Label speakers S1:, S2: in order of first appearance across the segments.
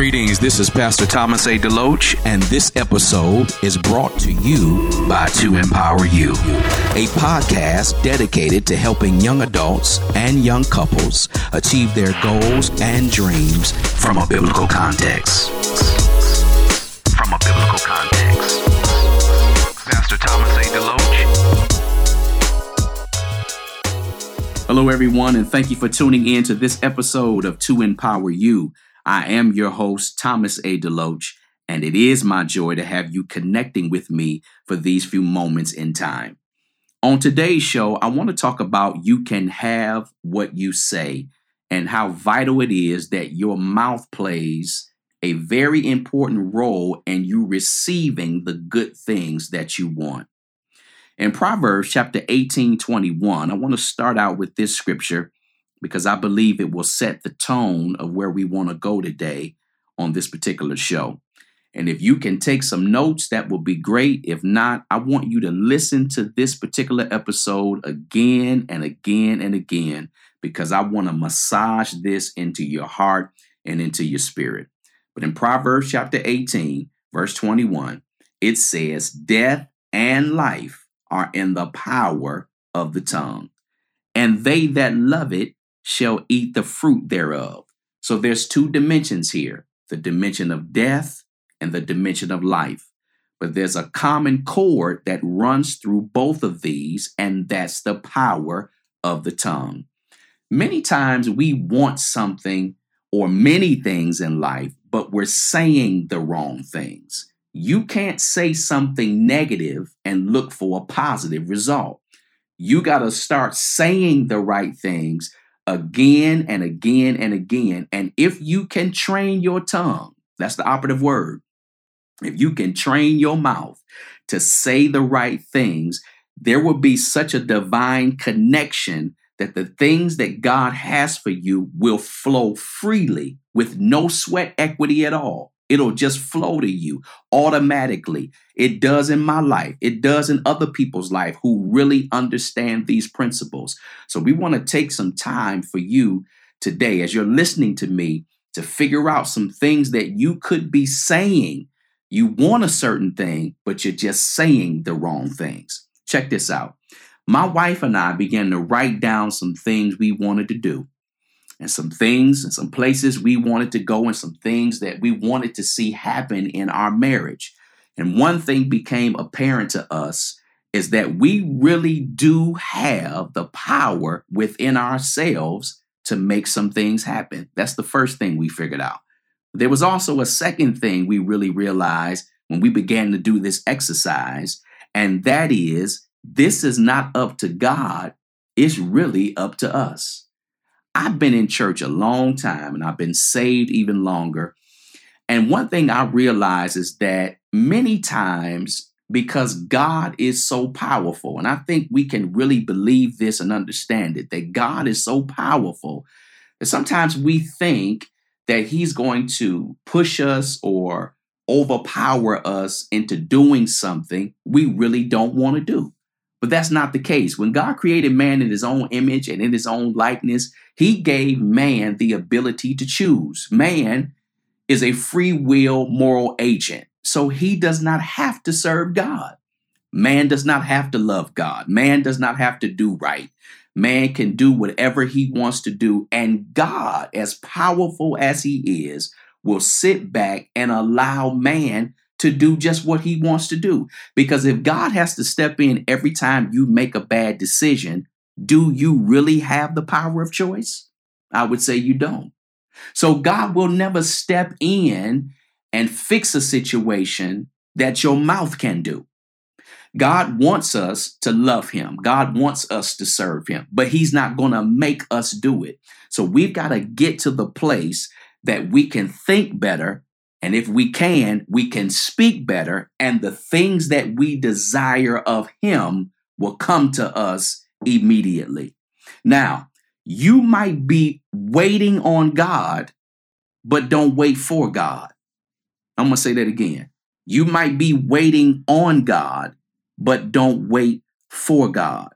S1: Greetings. This is Pastor Thomas A. DeLoach, and this episode is brought to you by To Empower You, a podcast dedicated to helping young adults and young couples achieve their goals and dreams from a biblical context. From a biblical context. Pastor Thomas A. DeLoach.
S2: Hello, everyone, and thank you for tuning in to this episode of To Empower You. I am your host, Thomas A. DeLoach, and it is my joy to have you connecting with me for these few moments in time. On today's show, I want to talk about you can have what you say and how vital it is that your mouth plays a very important role in you receiving the good things that you want. In Proverbs chapter 18, 21, I want to start out with this scripture because I believe it will set the tone of where we want to go today on this particular show. And if you can take some notes, that will be great. If not, I want you to listen to this particular episode again and again and again because I want to massage this into your heart and into your spirit. But in Proverbs chapter 18, verse 21, it says, Death and life are in the power of the tongue, and they that love it shall eat the fruit thereof. So there's two dimensions here the dimension of death and the dimension of life. But there's a common cord that runs through both of these, and that's the power of the tongue. Many times we want something or many things in life, but we're saying the wrong things. You can't say something negative and look for a positive result. You got to start saying the right things again and again and again. And if you can train your tongue, that's the operative word. If you can train your mouth to say the right things, there will be such a divine connection that the things that God has for you will flow freely with no sweat equity at all. It'll just flow to you automatically. It does in my life. It does in other people's life who really understand these principles. So we want to take some time for you today as you're listening to me to figure out some things that you could be saying. You want a certain thing, but you're just saying the wrong things. Check this out. My wife and I began to write down some things we wanted to do and some things and some places we wanted to go and some things that we wanted to see happen in our marriage. And one thing became apparent to us is that we really do have the power within ourselves to make some things happen. That's the first thing we figured out. There was also a second thing we really realized when we began to do this exercise, and that is this is not up to God, it's really up to us. I've been in church a long time and I've been saved even longer. And one thing I realize is that many times, because God is so powerful, and I think we can really believe this and understand it, that God is so powerful that sometimes we think that He's going to push us or overpower us into doing something we really don't want to do. But that's not the case. When God created man in his own image and in his own likeness, he gave man the ability to choose. Man is a free will moral agent, so he does not have to serve God. Man does not have to love God. Man does not have to do right. Man can do whatever he wants to do. And God, as powerful as he is, will sit back and allow man to do just what he wants to do. Because if God has to step in every time you make a bad decision, do you really have the power of choice? I would say you don't. So God will never step in and fix a situation that your mouth can do. God wants us to love him. God wants us to serve him, but he's not going to make us do it. So we've got to get to the place that we can think better and if we can, we can speak better, and the things that we desire of Him will come to us immediately. Now, you might be waiting on God, but don't wait for God. I'm going to say that again. You might be waiting on God, but don't wait for God.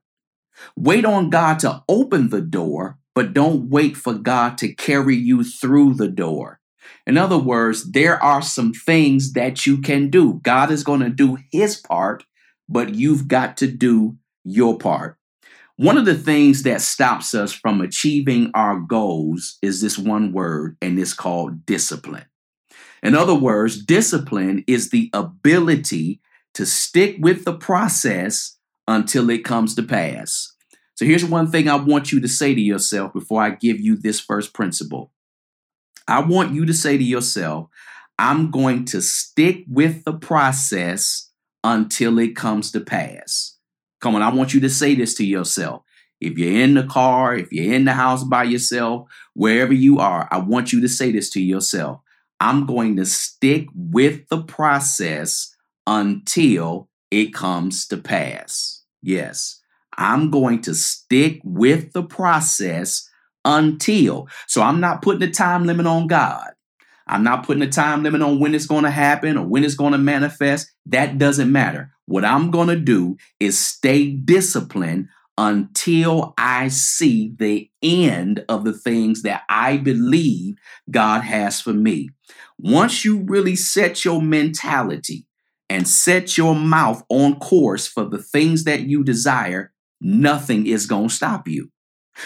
S2: Wait on God to open the door, but don't wait for God to carry you through the door. In mm-hmm. other words, there are some things that you can do. God is going to do his part, but you've got to do your part. One of the things that stops us from achieving our goals is this one word, and it's called discipline. In other words, discipline is the ability to stick with the process until it comes to pass. So here's one thing I want you to say to yourself before I give you this first principle. I want you to say to yourself, I'm going to stick with the process until it comes to pass. Come on, I want you to say this to yourself. If you're in the car, if you're in the house by yourself, wherever you are, I want you to say this to yourself. I'm going to stick with the process until it comes to pass. Yes, I'm going to stick with the process until. So I'm not putting a time limit on God. I'm not putting a time limit on when it's going to happen or when it's going to manifest. That doesn't matter. What I'm going to do is stay disciplined until I see the end of the things that I believe God has for me. Once you really set your mentality and set your mouth on course for the things that you desire, nothing is going to stop you.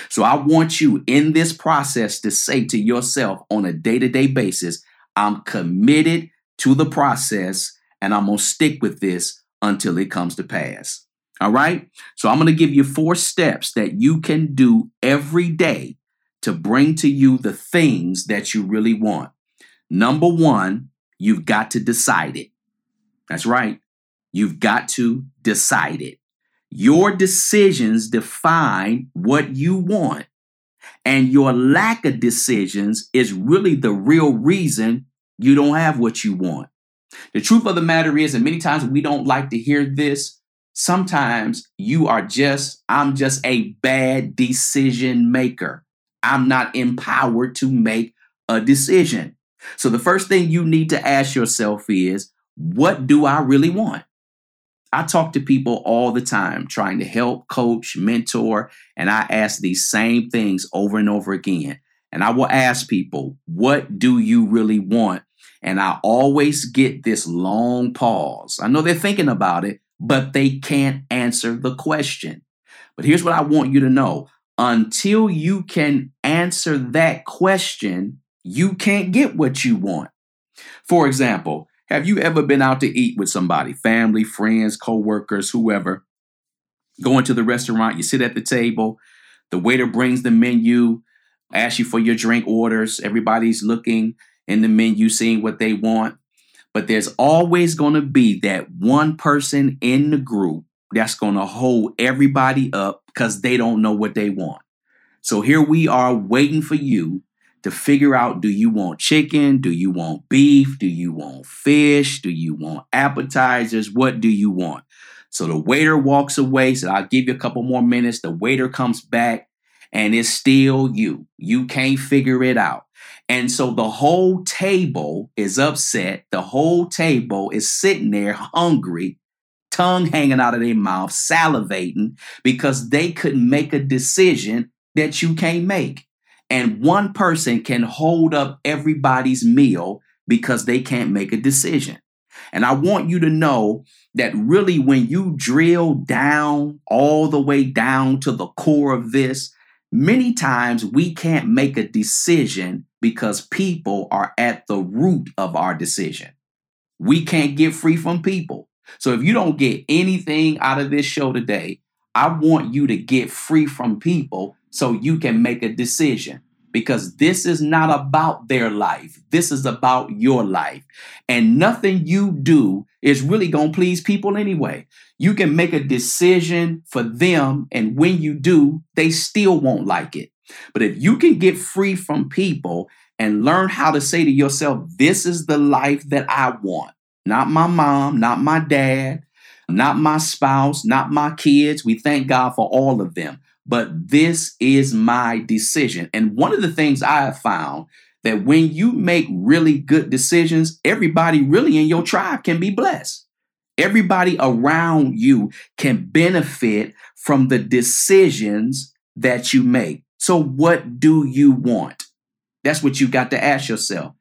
S2: So I want you in this process to say to yourself on a day to day basis, I'm committed to the process and I'm going to stick with this until it comes to pass. All right. So I'm going to give you four steps that you can do every day to bring to you the things that you really want. Number one, you've got to decide it. That's right. You've got to decide it. Your decisions define what you want. And your lack of decisions is really the real reason you don't have what you want. The truth of the matter is, and many times we don't like to hear this, sometimes you are just, I'm just a bad decision maker. I'm not empowered to make a decision. So the first thing you need to ask yourself is, what do I really want? I talk to people all the time trying to help, coach, mentor, and I ask these same things over and over again. And I will ask people, what do you really want? And I always get this long pause. I know they're thinking about it, but they can't answer the question. But here's what I want you to know until you can answer that question, you can't get what you want. For example, have you ever been out to eat with somebody, family, friends, co-workers, whoever? Going to the restaurant, you sit at the table, the waiter brings the menu, asks you for your drink orders, everybody's looking in the menu, seeing what they want. But there's always going to be that one person in the group that's going to hold everybody up because they don't know what they want. So here we are waiting for you to figure out do you want chicken? Do you want beef? Do you want fish? Do you want appetizers? What do you want? So the waiter walks away, said, I'll give you a couple more minutes. The waiter comes back and it's still you. You can't figure it out. And so the whole table is upset. The whole table is sitting there hungry, tongue hanging out of their mouth, salivating because they couldn't make a decision that you can't make and one person can hold up everybody's meal because they can't make a decision. And I want you to know that really, when you drill down all the way down to the core of this, many times we can't make a decision because people are at the root of our decision. We can't get free from people. So if you don't get anything out of this show today, I want you to get free from people so you can make a decision because this is not about their life. This is about your life. And nothing you do is really going to please people anyway. You can make a decision for them, and when you do, they still won't like it. But if you can get free from people and learn how to say to yourself, This is the life that I want, not my mom, not my dad, not my spouse, not my kids. We thank God for all of them but this is my decision. And one of the things I have found that when you make really good decisions, everybody really in your tribe can be blessed. Everybody around you can benefit from the decisions that you make. So, what do you want? That's what you got to ask yourself.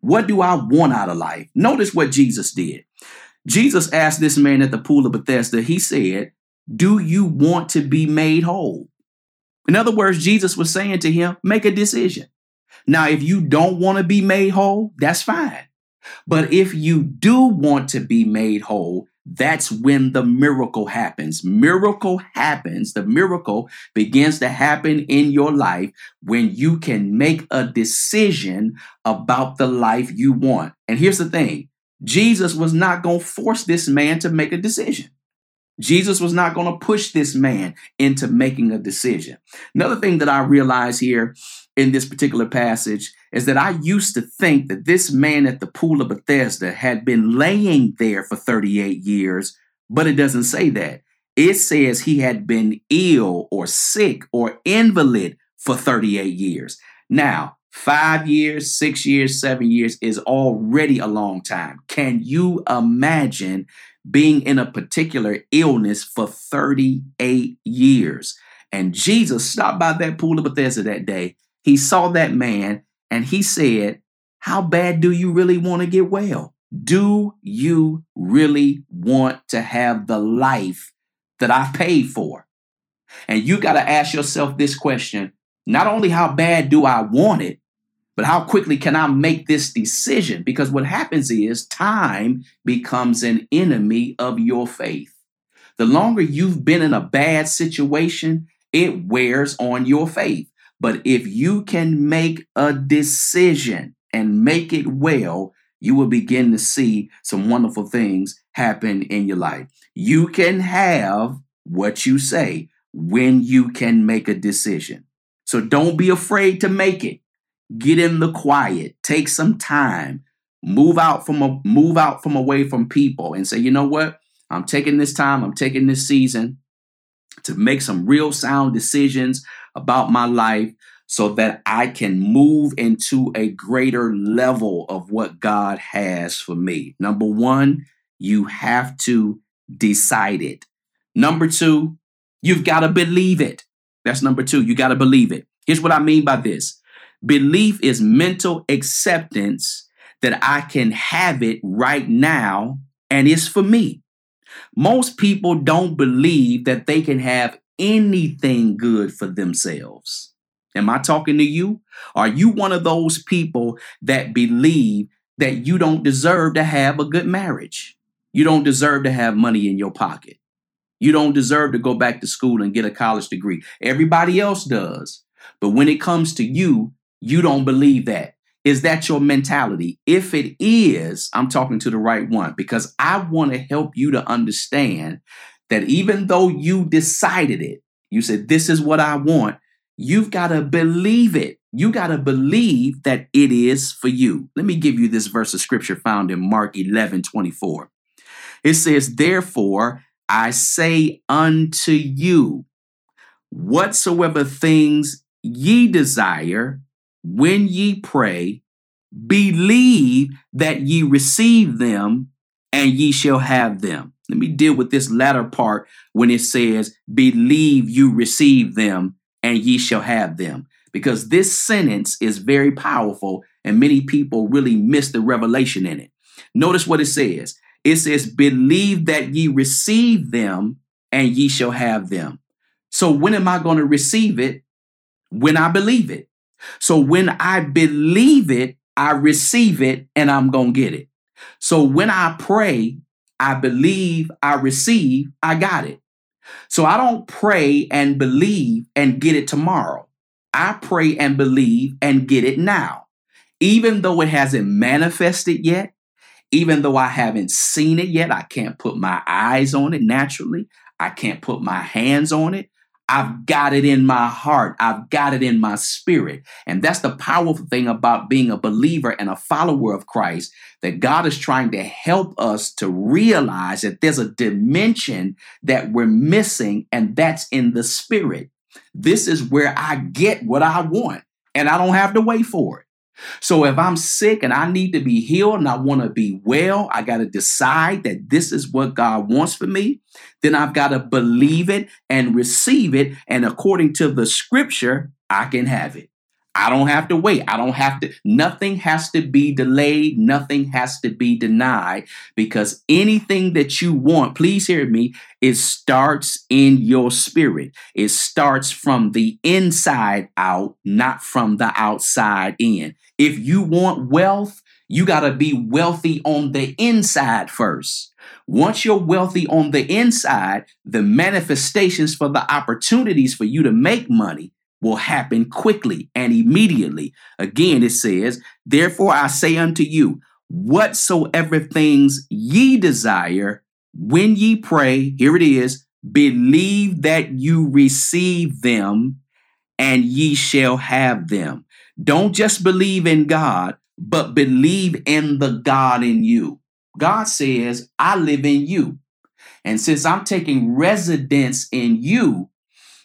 S2: What do I want out of life? Notice what Jesus did. Jesus asked this man at the pool of Bethesda, he said, Do you want to be made whole? In other words, Jesus was saying to him, Make a decision. Now, if you don't want to be made whole, that's fine. But if you do want to be made whole, that's when the miracle happens. Miracle happens. The miracle begins to happen in your life when you can make a decision about the life you want. And here's the thing Jesus was not going to force this man to make a decision. Jesus was not going to push this man into making a decision. Another thing that I realize here in this particular passage is that I used to think that this man at the pool of Bethesda had been laying there for 38 years, but it doesn't say that. It says he had been ill or sick or invalid for 38 years. Now, five years, six years, seven years is already a long time. Can you imagine being in a particular illness for 38 years? And Jesus stopped by that pool of Bethesda that day he saw that man and he said, How bad do you really want to get well? Do you really want to have the life that I paid for? And you got to ask yourself this question not only how bad do I want it, but how quickly can I make this decision? Because what happens is time becomes an enemy of your faith. The longer you've been in a bad situation, it wears on your faith. But if you can make a decision and make it well, you will begin to see some wonderful things happen in your life. You can have what you say when you can make a decision. So don't be afraid to make it. Get in the quiet. Take some time. Move out from a move out from away from people and say, "You know what? I'm taking this time. I'm taking this season to make some real sound decisions about my life so that I can move into a greater level of what God has for me. Number one, you have to decide it. Number two, you've got to believe it. That's number two. You got to believe it. Here's what I mean by this belief is mental acceptance that I can have it right now and it's for me. Most people don't believe that they can have anything good for themselves. Am I talking to you? Are you one of those people that believe that you don't deserve to have a good marriage? You don't deserve to have money in your pocket. You don't deserve to go back to school and get a college degree. Everybody else does. But when it comes to you, you don't believe that. Is that your mentality? If it is, I'm talking to the right one because I want to help you to understand that even though you decided it, you said, This is what I want, you've got to believe it. You got to believe that it is for you. Let me give you this verse of scripture found in Mark 11 24. It says, Therefore, I say unto you, whatsoever things ye desire, when ye pray, believe that ye receive them, and ye shall have them. Let me deal with this latter part when it says, Believe you receive them and ye shall have them. Because this sentence is very powerful and many people really miss the revelation in it. Notice what it says it says, Believe that ye receive them and ye shall have them. So when am I going to receive it? When I believe it. So when I believe it, I receive it and I'm going to get it. So when I pray, I believe, I receive, I got it. So I don't pray and believe and get it tomorrow. I pray and believe and get it now. Even though it hasn't manifested yet, even though I haven't seen it yet, I can't put my eyes on it naturally. I can't put my hands on it. I've got it in my heart. I've got it in my spirit. And that's the powerful thing about being a believer and a follower of Christ that God is trying to help us to realize that there's a dimension that we're missing, and that's in the spirit. This is where I get what I want, and I don't have to wait for it. So if I'm sick and I need to be healed and I want to be well, I got to decide that this is what God wants for me. Then I've got to believe it and receive it. And according to the scripture, I can have it. I don't have to wait. I don't have to, nothing has to be delayed. Nothing has to be denied because anything that you want, please hear me, it starts in your spirit. It starts from the inside out, not from the outside in. If you want wealth, you got to be wealthy on the inside first. Once you're wealthy on the inside, the manifestations for the opportunities for you to make money will happen quickly and immediately. Again, it says, Therefore I say unto you, whatsoever things ye desire, when ye pray, here it is, believe that you receive them and ye shall have them. Don't just believe in God, but believe in the God in you. God says, I live in you. And since I'm taking residence in you,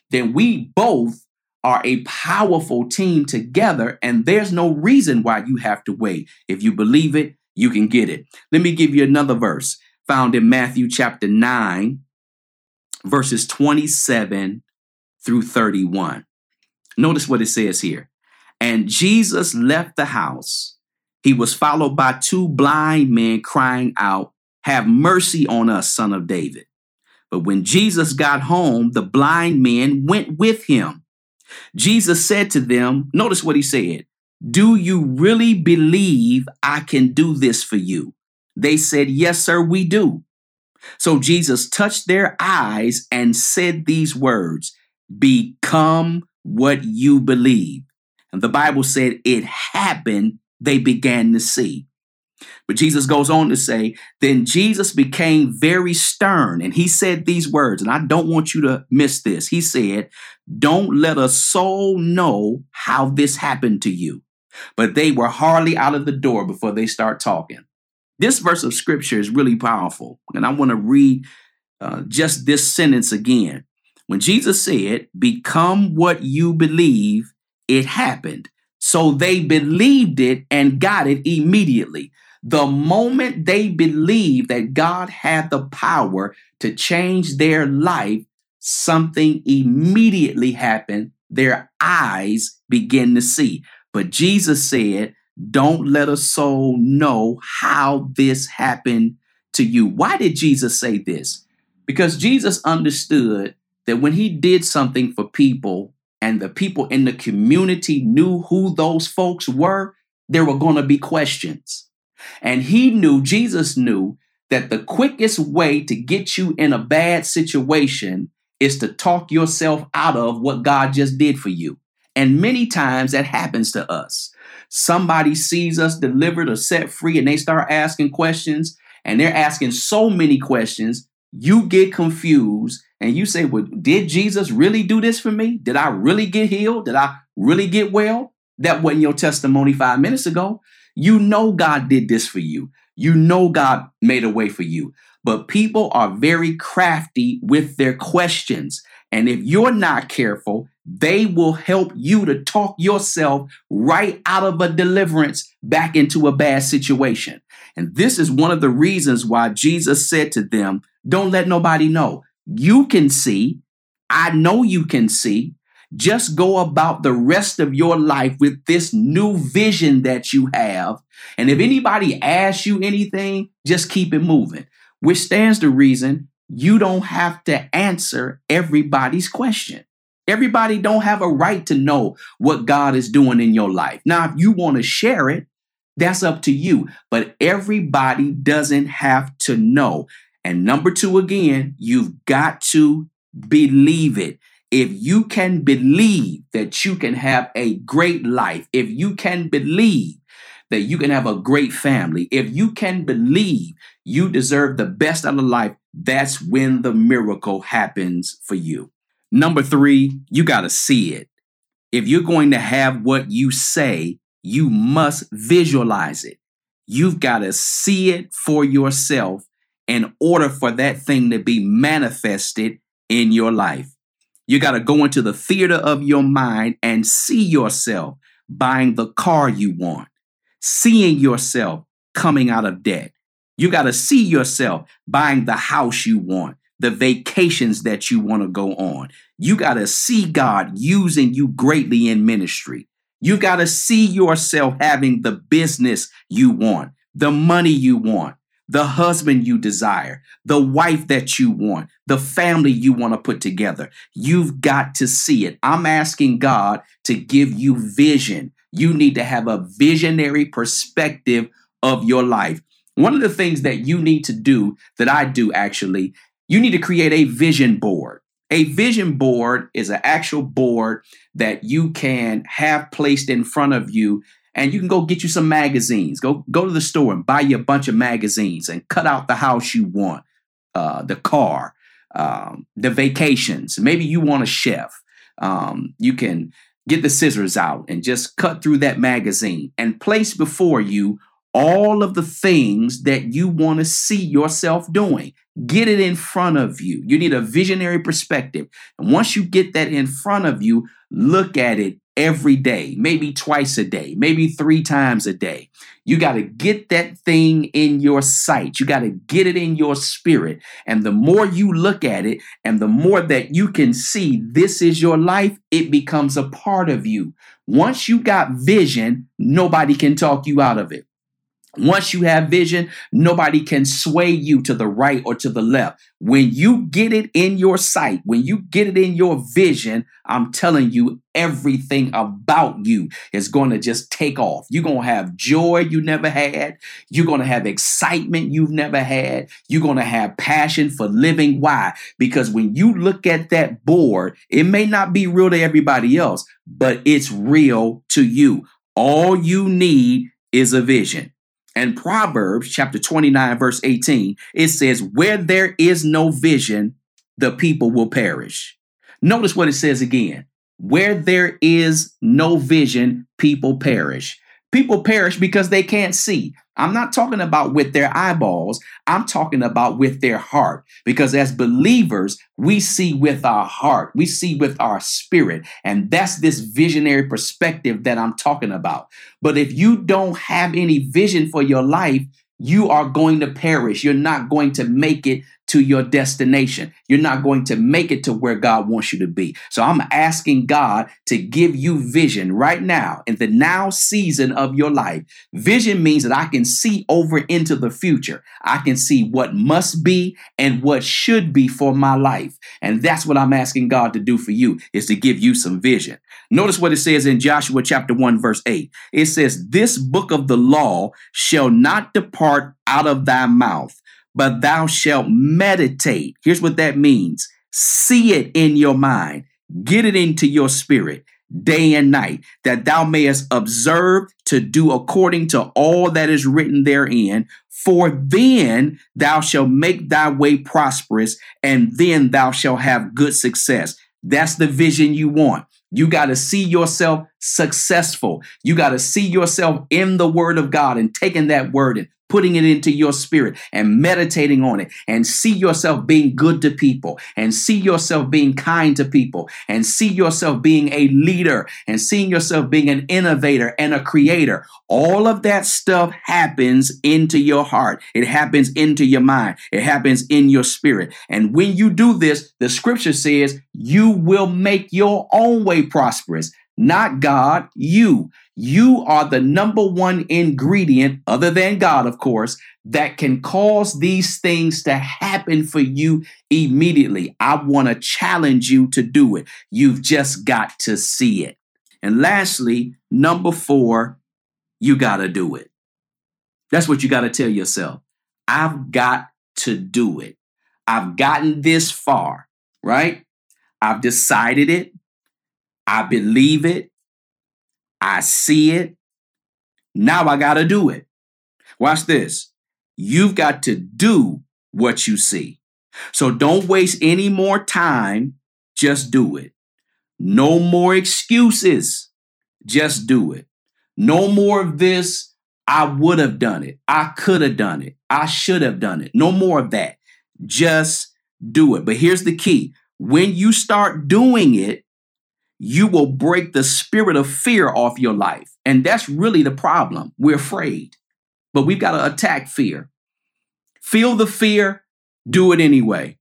S2: then we both are a powerful team together, and there's no reason why you have to wait. If you believe it, you can get it. Let me give you another verse found in Matthew chapter 9, verses 27 through 31. Notice what it says here. And Jesus left the house. He was followed by two blind men crying out, Have mercy on us, son of David. But when Jesus got home, the blind men went with him Jesus said to them, notice what he said, Do you really believe I can do this for you? They said, Yes, sir, we do. So Jesus touched their eyes and said these words Become what you believe. And the Bible said it happened, they began to see. But Jesus goes on to say, Then Jesus became very stern, and he said these words, and I don't want you to miss this. He said, Don't let a soul know how this happened to you. But they were hardly out of the door before they start talking. This verse of scripture is really powerful, and I want to read uh, just this sentence again. When Jesus said, Become what you believe, it happened. So they believed it and got it immediately. The moment they believed that God had the power to change their life, something immediately happened. Their eyes begin to see. But Jesus said, Don't let a soul know how this happened to you. Why did Jesus say this? Because Jesus understood that when he did something for people and the people in the community knew who those folks were, there were going to be questions. And he knew, Jesus knew, that the quickest way to get you in a bad situation is to talk yourself out of what God just did for you. And many times that happens to us. Somebody sees us delivered or set free and they start asking questions and they're asking so many questions. You get confused and you say, Well, did Jesus really do this for me? Did I really get healed? Did I really get well? That wasn't your testimony five minutes ago. You know God did this for you. You know God made a way for you. But people are very crafty with their questions. And if you're not careful, they will help you to talk yourself right out of a deliverance back into a bad situation. And this is one of the reasons why Jesus said to them, Don't let nobody know. You can see. I know you can see. Just go about the rest of your life with this new vision that you have. And if anybody asks you anything, just keep it moving, which stands to reason you don't have to answer everybody's question. Everybody don't have a right to know what God is doing in your life. Now, if you want to share it, that's up to you. But everybody doesn't have to know. And number two, again, you've got to believe it if you can believe that you can have a great life, if you can believe that you can have a great family, if you can believe you deserve the best out of life, that's when the miracle happens for you. Number three, you got to see it. If you're going to have what you say, you must visualize it. You've got to see it for yourself in order for that thing to be manifested in your life. You got to go into the theater of your mind and see yourself buying the car you want, seeing yourself coming out of debt. You got to see yourself buying the house you want, the vacations that you want to go on. You got to see God using you greatly in ministry. You got to see yourself having the business you want, the money you want, the husband you desire, the wife that you want, the family you want to put together. You've got to see it. I'm asking God to give you vision. You need to have a visionary perspective of your life. One of the things that you need to do, that I do actually, you need to create a vision board. A vision board is an actual board that you can have placed in front of you and you can go get you some magazines. Go go to the store and buy you a bunch of magazines and cut out the house you want, uh, the car, um, the vacations. Maybe you want a chef. Um, you can get the scissors out and just cut through that magazine and place before you all of the things that you want to see yourself doing. Get it in front of you. You need a visionary perspective. And once you get that in front of you, look at it every day, maybe twice a day, maybe three times a day. You got to get that thing in your sight. You got to get it in your spirit. And the more you look at it and the more that you can see this is your life, it becomes a part of you. Once you got vision, nobody can talk you out of it. Once you have vision, nobody can sway you to the right or to the left. When you get it in your sight, when you get it in your vision, I'm telling you, everything about you is going to just take off. You're going to have joy you never had. You're going to have excitement you've never had. You're going to have passion for living. Why? Because when you look at that board, it may not be real to everybody else, but it's real to you. All you need is a vision. And Proverbs chapter 29, verse 18, it says, Where there is no vision, the people will perish. Notice what it says again. Where there is no vision, people perish. People perish because they can't see. I'm not talking about with their eyeballs. I'm talking about with their heart. Because as believers, we see with our heart, we see with our spirit. And that's this visionary perspective that I'm talking about. But if you don't have any vision for your life, you are going to perish. You're not going to make it to your destination. You're not going to make it to where God wants you to be. So I'm asking God to give you vision right now in the now season of your life. Vision means that I can see over into the future. I can see what must be and what should be for my life. And that's what I'm asking God to do for you is to give you some vision. Notice what it says in Joshua chapter 1 verse 8. It says, "This book of the law shall not depart out of thy mouth, but thou shalt meditate. Here's what that means see it in your mind, get it into your spirit day and night, that thou mayest observe to do according to all that is written therein. For then thou shalt make thy way prosperous, and then thou shalt have good success. That's the vision you want. You got to see yourself successful. You got to see yourself in the word of God and taking that word and putting it into your spirit and meditating on it and see yourself being good to people and see yourself being kind to people and see yourself being a leader and seeing yourself being an innovator and a creator. All of that stuff happens into your heart. It happens into your mind. It happens in your spirit. And when you do this, the scripture says you will make your own way prosperous not God, you. You are the number one ingredient, other than God, of course, that can cause these things to happen for you immediately. I want to challenge you to do it. You've just got to see it. And lastly, number four, you got to do it. That's what you got to tell yourself. I've got to do it. I've gotten this far, right? I've decided it. I believe it. I see it. Now I got to do it. Watch this. You've got to do what you see. So don't waste any more time. Just do it. No more excuses. Just do it. No more of this. I would have done it. I could have done it. I should have done it. No more of that. Just do it. But here's the key when you start doing it, you will break the spirit of fear off your life. And that's really the problem. We're afraid, but we've got to attack fear. Feel the fear, do it anyway.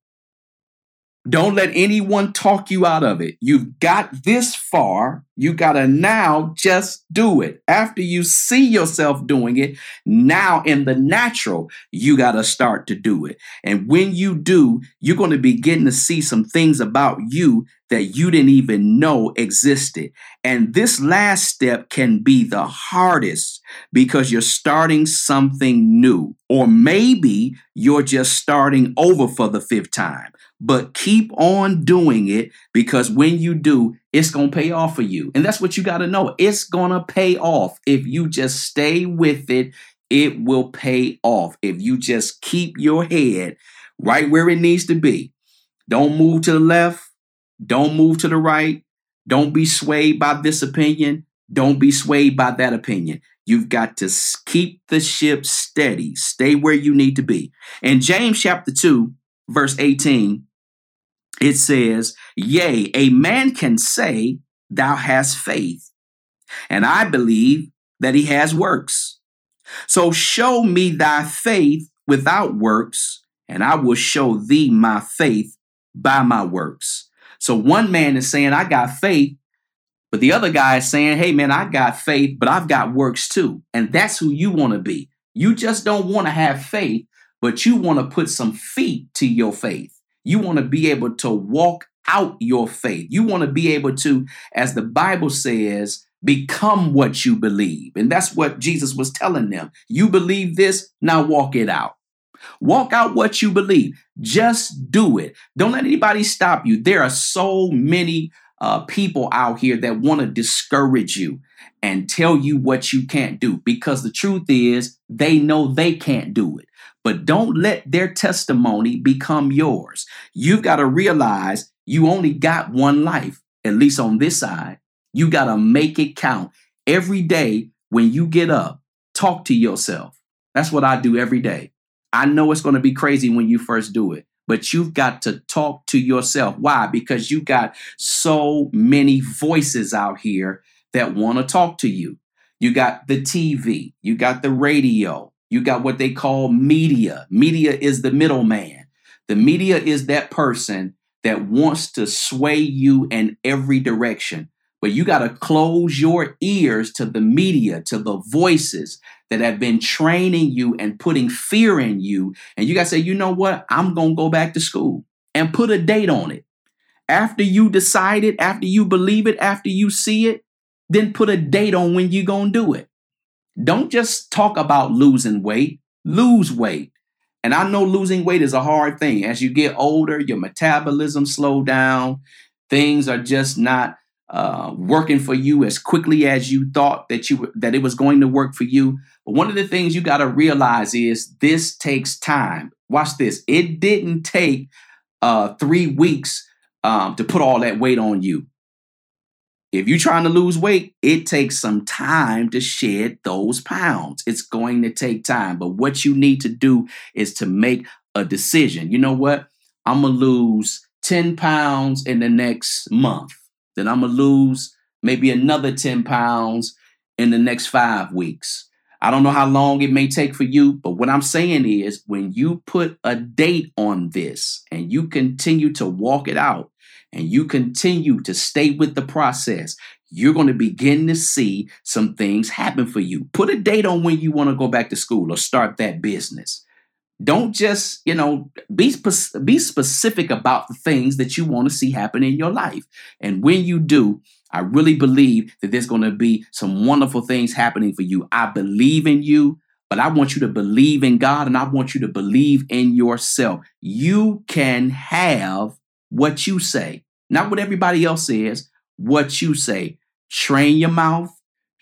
S2: Don't let anyone talk you out of it. You've got this far you got to now just do it. After you see yourself doing it, now in the natural, you got to start to do it. And when you do, you're going to begin to see some things about you that you didn't even know existed. And this last step can be the hardest because you're starting something new, or maybe you're just starting over for the fifth time. But keep on doing it because when you do, it's going to pay off for you. And that's what you got to know. It's going to pay off. If you just stay with it, it will pay off. If you just keep your head right where it needs to be. Don't move to the left don't move to the right. Don't be swayed by this opinion. Don't be swayed by that opinion. You've got to keep the ship steady. Stay where you need to be. In James chapter 2, verse 18, it says, Yea, a man can say, Thou hast faith, and I believe that he has works. So show me thy faith without works, and I will show thee my faith by my works. So one man is saying, I got faith, but the other guy is saying, hey, man, I got faith, but I've got works too. And that's who you want to be. You just don't want to have faith, but you want to put some feet to your faith. You want to be able to walk out your faith. You want to be able to, as the Bible says, become what you believe. And that's what Jesus was telling them. You believe this, now walk it out. Walk out what you believe. Just do it. Don't let anybody stop you. There are so many uh, people out here that want to discourage you and tell you what you can't do because the truth is they know they can't do it. But don't let their testimony become yours. You've got to realize you only got one life, at least on this side. You got to make it count. Every day when you get up, talk to yourself. That's what I do every day. I know it's going to be crazy when you first do it, but you've got to talk to yourself. Why? Because you got so many voices out here that want to talk to you. You got the TV, you got the radio, you got what they call media. Media is the middleman. The media is that person that wants to sway you in every direction. But you got to close your ears to the media, to the voices that have been training you and putting fear in you. And you got to say, you know what? I'm going to go back to school and put a date on it. After you decide it, after you believe it, after you see it, then put a date on when you're going to do it. Don't just talk about losing weight, lose weight. And I know losing weight is a hard thing. As you get older, your metabolism slow down. Things are just not uh, working for you as quickly as you thought that you that it was going to work for you. But one of the things you got to realize is this takes time. Watch this. It didn't take uh, three weeks um, to put all that weight on you. If you're trying to lose weight, it takes some time to shed those pounds. It's going to take time. But what you need to do is to make a decision. You know what? I'm going to lose 10 pounds in the next month then I'm going to lose maybe another 10 pounds in the next five weeks. I don't know how long it may take for you, but what I'm saying is when you put a date on this and you continue to walk it out and you continue to stay with the process, you're going to begin to see some things happen for you. Put a date on when you want to go back to school or start that business. Don't just, you know, be, be specific about the things that you want to see happen in your life. And when you do, I really believe that there's going to be some wonderful things happening for you. I believe in you, but I want you to believe in God and I want you to believe in yourself. You can have what you say, not what everybody else says, what you say. Train your mouth,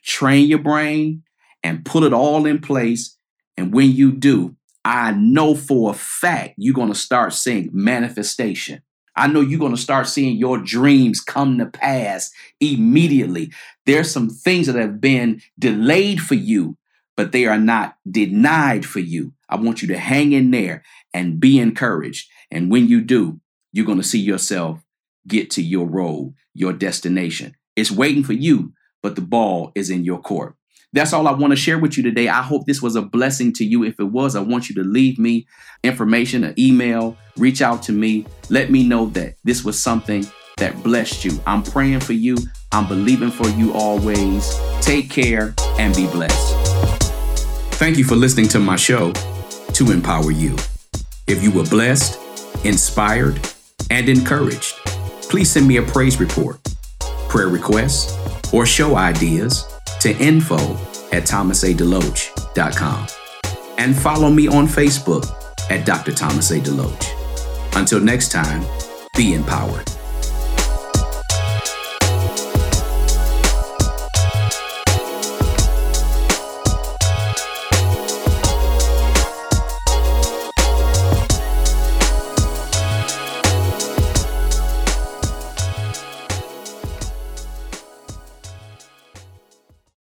S2: train your brain, and put it all in place. And when you do, I know for a fact you're going to start seeing manifestation. I know you're going to start seeing your dreams come to pass immediately. There's some things that have been delayed for you, but they are not denied for you. I want you to hang in there and be encouraged. And when you do, you're going to see yourself get to your role, your destination. It's waiting for you, but the ball is in your court. That's all I want to share with you today. I hope this was a blessing to you. If it was, I want you to leave me information, an email, reach out to me. Let me know that this was something that blessed you. I'm praying for you. I'm believing for you always. Take care and be blessed. Thank you for listening to my show, To Empower You. If you were blessed, inspired, and encouraged, please send me a praise report, prayer requests, or show ideas to info at thomasadeloach.com. And follow me on Facebook at Dr. Thomas A. DeLoach. Until next time, be empowered.